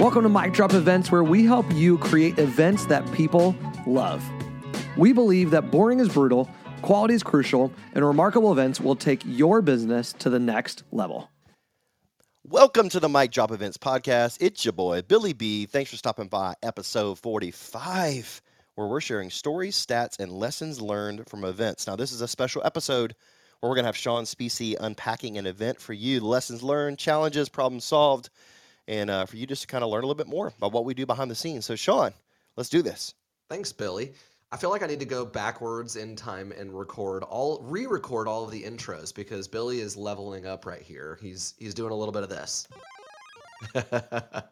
Welcome to Mic Drop Events, where we help you create events that people love. We believe that boring is brutal, quality is crucial, and remarkable events will take your business to the next level. Welcome to the Mic Drop Events podcast. It's your boy, Billy B. Thanks for stopping by episode 45, where we're sharing stories, stats, and lessons learned from events. Now, this is a special episode where we're going to have Sean Specie unpacking an event for you, lessons learned, challenges, problems solved, and uh, for you just to kind of learn a little bit more about what we do behind the scenes. So, Sean, let's do this. Thanks, Billy. I feel like I need to go backwards in time and record all re-record all of the intros because Billy is leveling up right here. He's he's doing a little bit of this.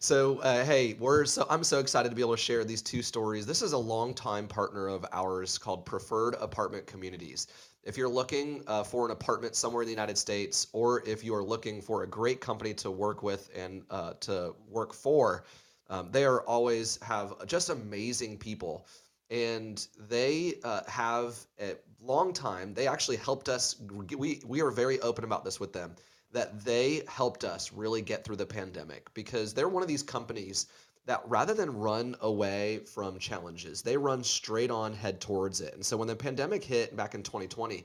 so uh, hey, we're so I'm so excited to be able to share these two stories. This is a longtime partner of ours called Preferred Apartment Communities. If you're looking uh, for an apartment somewhere in the United States, or if you are looking for a great company to work with and uh, to work for, um, they are always have just amazing people. And they uh, have a long time they actually helped us we we are very open about this with them that they helped us really get through the pandemic because they're one of these companies that rather than run away from challenges they run straight on head towards it. And so when the pandemic hit back in 2020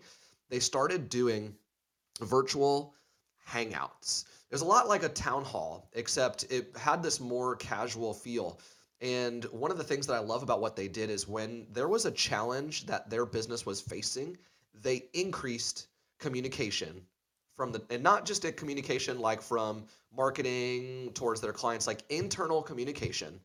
they started doing virtual hangouts. It was a lot like a town hall except it had this more casual feel. And one of the things that I love about what they did is when there was a challenge that their business was facing, they increased communication from the and not just a communication like from marketing towards their clients, like internal communication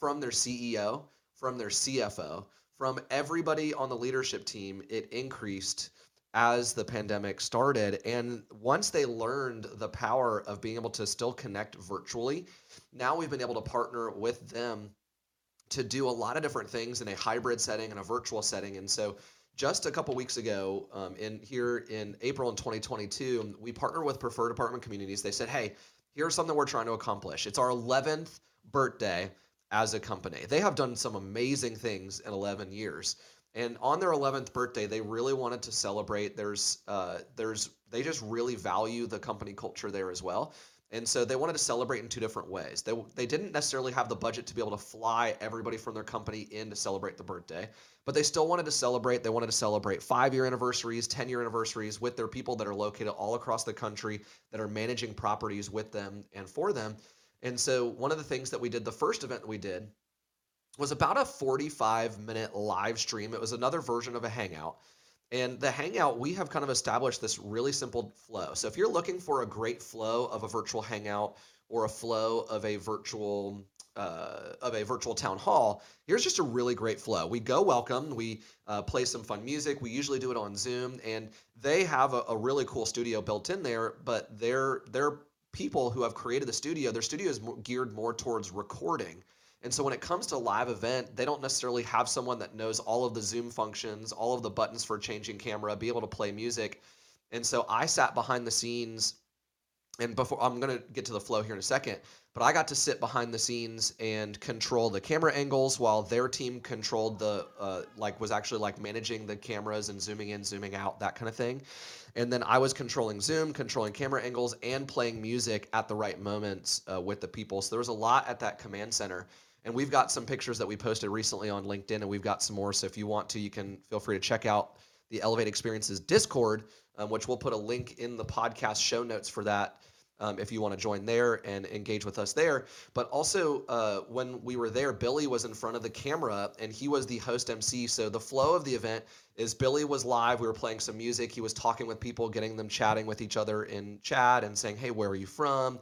from their CEO, from their CFO, from everybody on the leadership team, it increased as the pandemic started. And once they learned the power of being able to still connect virtually, now we've been able to partner with them to do a lot of different things in a hybrid setting and a virtual setting. And so just a couple weeks ago, um, in here in April in 2022, we partnered with Preferred Apartment Communities. They said, "Hey, here's something we're trying to accomplish. It's our 11th birthday as a company. They have done some amazing things in 11 years." And on their 11th birthday, they really wanted to celebrate. There's, uh, there's, they just really value the company culture there as well. And so they wanted to celebrate in two different ways. They, they didn't necessarily have the budget to be able to fly everybody from their company in to celebrate the birthday, but they still wanted to celebrate. They wanted to celebrate five year anniversaries, 10 year anniversaries with their people that are located all across the country that are managing properties with them and for them. And so one of the things that we did, the first event we did, was about a 45 minute live stream. It was another version of a Hangout and the Hangout, we have kind of established this really simple flow. So if you're looking for a great flow of a virtual Hangout or a flow of a virtual uh, of a virtual town hall, here's just a really great flow. We go welcome, we uh, play some fun music. We usually do it on Zoom, and they have a, a really cool studio built in there. But they're they're people who have created the studio. Their studio is geared more towards recording. And so when it comes to live event, they don't necessarily have someone that knows all of the Zoom functions, all of the buttons for changing camera, be able to play music. And so I sat behind the scenes and before I'm going to get to the flow here in a second, but I got to sit behind the scenes and control the camera angles while their team controlled the uh, like was actually like managing the cameras and zooming in, zooming out, that kind of thing. And then I was controlling zoom, controlling camera angles, and playing music at the right moments uh, with the people. So there was a lot at that command center. And we've got some pictures that we posted recently on LinkedIn, and we've got some more. So if you want to, you can feel free to check out the Elevate Experiences Discord, um, which we'll put a link in the podcast show notes for that. Um, if you want to join there and engage with us there. But also, uh, when we were there, Billy was in front of the camera and he was the host MC. So the flow of the event is Billy was live. We were playing some music. He was talking with people, getting them chatting with each other in chat and saying, Hey, where are you from?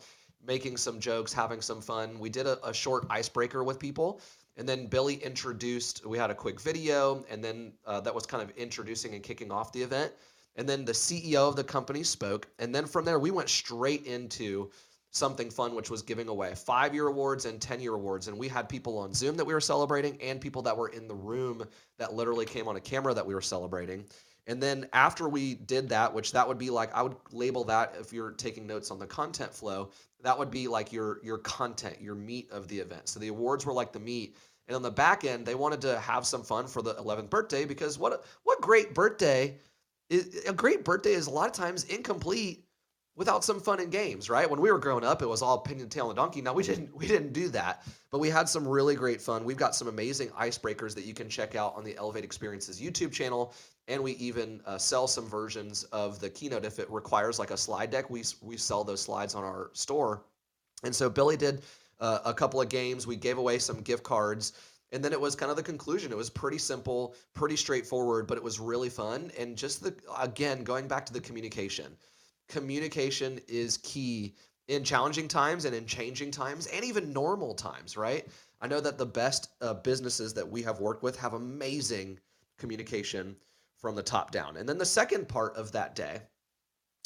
making some jokes, having some fun. We did a, a short icebreaker with people. And then Billy introduced, we had a quick video, and then uh, that was kind of introducing and kicking off the event. And then the CEO of the company spoke. And then from there, we went straight into something fun, which was giving away five year awards and 10 year awards. And we had people on Zoom that we were celebrating and people that were in the room that literally came on a camera that we were celebrating. And then after we did that, which that would be like I would label that if you're taking notes on the content flow, that would be like your your content, your meat of the event. So the awards were like the meat. And on the back end, they wanted to have some fun for the 11th birthday because what what great birthday a great birthday is a lot of times incomplete without some fun and games, right? When we were growing up, it was all pin and tail and donkey. Now we didn't we didn't do that, but we had some really great fun. We've got some amazing icebreakers that you can check out on the Elevate Experiences YouTube channel, and we even uh, sell some versions of the keynote if it requires like a slide deck. We we sell those slides on our store, and so Billy did uh, a couple of games. We gave away some gift cards. And then it was kind of the conclusion. It was pretty simple, pretty straightforward, but it was really fun. And just the, again, going back to the communication communication is key in challenging times and in changing times and even normal times, right? I know that the best uh, businesses that we have worked with have amazing communication from the top down. And then the second part of that day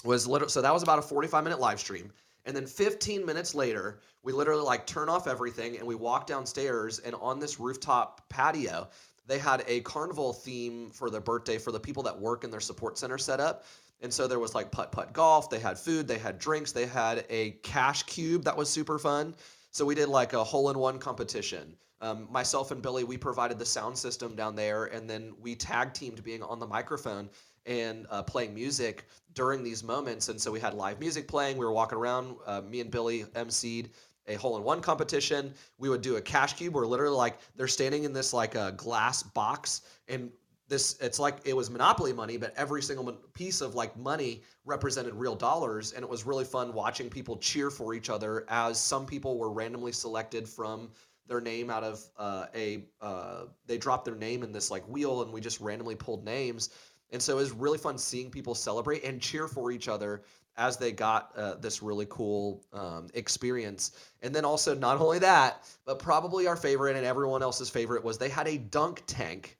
was literally, so that was about a 45 minute live stream. And then 15 minutes later, we literally like turn off everything and we walk downstairs and on this rooftop patio, they had a carnival theme for their birthday for the people that work in their support center set up. And so there was like putt putt golf, they had food, they had drinks, they had a cash cube that was super fun. So we did like a hole in one competition. Um, myself and Billy, we provided the sound system down there, and then we tag teamed being on the microphone and uh, playing music during these moments. And so we had live music playing. We were walking around. Uh, me and Billy emceed a hole in one competition. We would do a cash cube where literally like they're standing in this like a uh, glass box and this it's like it was monopoly money but every single piece of like money represented real dollars and it was really fun watching people cheer for each other as some people were randomly selected from their name out of uh, a uh, they dropped their name in this like wheel and we just randomly pulled names and so it was really fun seeing people celebrate and cheer for each other as they got uh, this really cool um, experience. And then also, not only that, but probably our favorite and everyone else's favorite was they had a dunk tank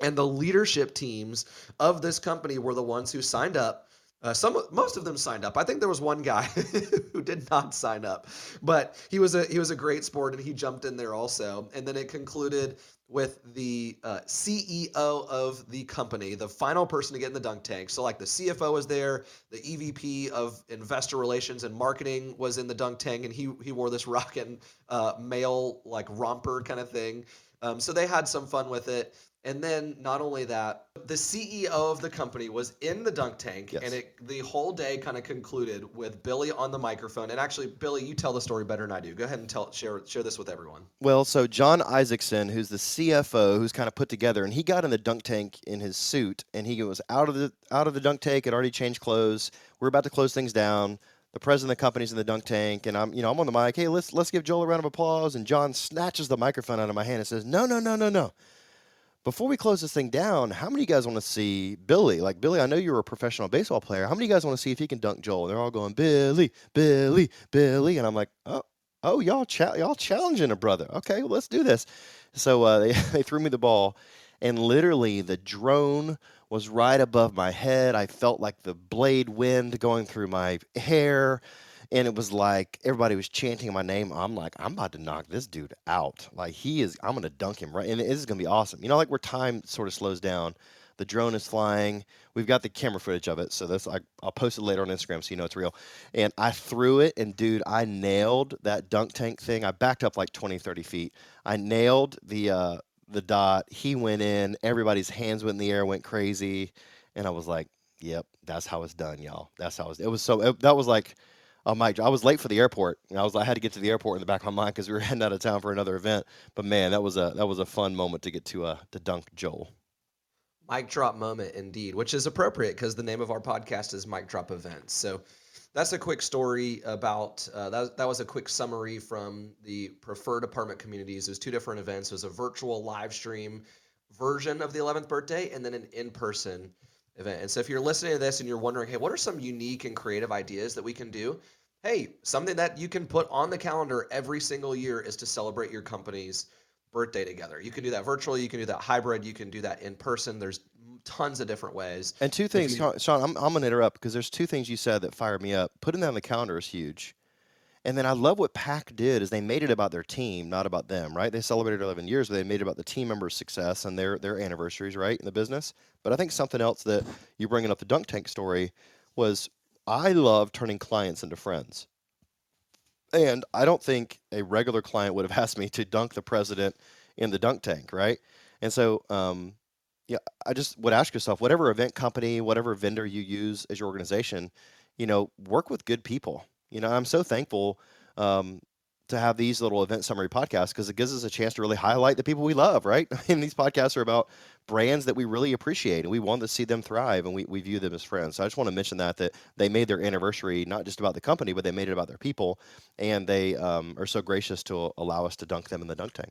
and the leadership teams of this company were the ones who signed up uh, some, most of them signed up. I think there was one guy who did not sign up, but he was a he was a great sport and he jumped in there also. And then it concluded with the uh, CEO of the company, the final person to get in the dunk tank. So like the CFO was there, the EVP of investor relations and marketing was in the dunk tank, and he he wore this rockin' uh, male like romper kind of thing. Um, so they had some fun with it. And then not only that, the CEO of the company was in the dunk tank, yes. and it the whole day kind of concluded with Billy on the microphone. And actually, Billy, you tell the story better than I do. Go ahead and tell share share this with everyone. Well, so John Isakson, who's the CFO, who's kind of put together, and he got in the dunk tank in his suit, and he was out of the out of the dunk tank, had already changed clothes. We're about to close things down. The president of the company's in the dunk tank, and I'm, you know, I'm on the mic. Hey, let's let's give Joel a round of applause. And John snatches the microphone out of my hand and says, "No, no, no, no, no." before we close this thing down, how many of you guys want to see Billy? Like Billy, I know you're a professional baseball player. How many of you guys want to see if he can dunk Joel? And they're all going Billy, Billy, Billy, and I'm like, oh, oh, y'all, cha- y'all challenging a brother. Okay, well, let's do this. So uh, they they threw me the ball, and literally the drone was right above my head. I felt like the blade wind going through my hair and it was like everybody was chanting my name. I'm like, I'm about to knock this dude out. Like he is, I'm gonna dunk him right, and this is gonna be awesome. You know, like where time sort of slows down. The drone is flying. We've got the camera footage of it, so that's like I'll post it later on Instagram so you know it's real. And I threw it, and dude, I nailed that dunk tank thing. I backed up like 20, 30 feet. I nailed the uh, the dot. He went in. Everybody's hands went in the air, went crazy, and I was like, "Yep, that's how it's done, y'all. That's how it's." It was so. It, that was like Oh, my! I was late for the airport. I was I had to get to the airport in the back of my mind because we were heading out of town for another event. But man, that was a that was a fun moment to get to uh to dunk Joel. Mic drop moment indeed, which is appropriate because the name of our podcast is Mic Drop Events. So that's a quick story about uh, that. That was a quick summary from the preferred apartment communities. There's two different events. There's a virtual live stream version of the 11th birthday, and then an in-person event. And so if you're listening to this and you're wondering, hey, what are some unique and creative ideas that we can do? hey, something that you can put on the calendar every single year is to celebrate your company's birthday together. You can do that virtually, you can do that hybrid, you can do that in person. There's tons of different ways. And two things, you, Sean, I'm, I'm going to interrupt because there's two things you said that fired me up. Putting that on the calendar is huge. And then I love what PAC did is they made it about their team, not about them, right? They celebrated 11 years, but they made it about the team members' success and their their anniversaries, right, in the business. But I think something else that you bringing up the dunk tank story was I love turning clients into friends. And I don't think a regular client would have asked me to dunk the president in the dunk tank, right? And so, um, yeah, I just would ask yourself, whatever event company, whatever vendor you use as your organization, you know, work with good people. You know, I'm so thankful um, to have these little event summary podcasts because it gives us a chance to really highlight the people we love, right? I mean, these podcasts are about brands that we really appreciate and we want to see them thrive and we, we view them as friends. So I just want to mention that that they made their anniversary not just about the company, but they made it about their people and they um, are so gracious to allow us to dunk them in the dunk tank.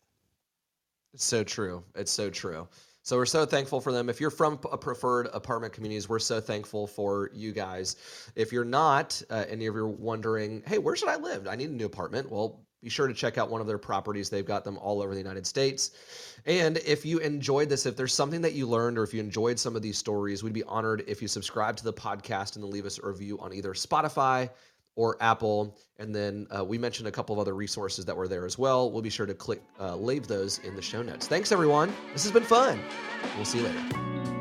It's so true. It's so true. So we're so thankful for them. If you're from a preferred apartment communities, we're so thankful for you guys. If you're not, uh, any of you are wondering, hey, where should I live? I need a new apartment. Well, be sure to check out one of their properties. They've got them all over the United States. And if you enjoyed this, if there's something that you learned or if you enjoyed some of these stories, we'd be honored if you subscribe to the podcast and then leave us a review on either Spotify or Apple. And then uh, we mentioned a couple of other resources that were there as well. We'll be sure to click, uh, leave those in the show notes. Thanks, everyone. This has been fun. We'll see you later.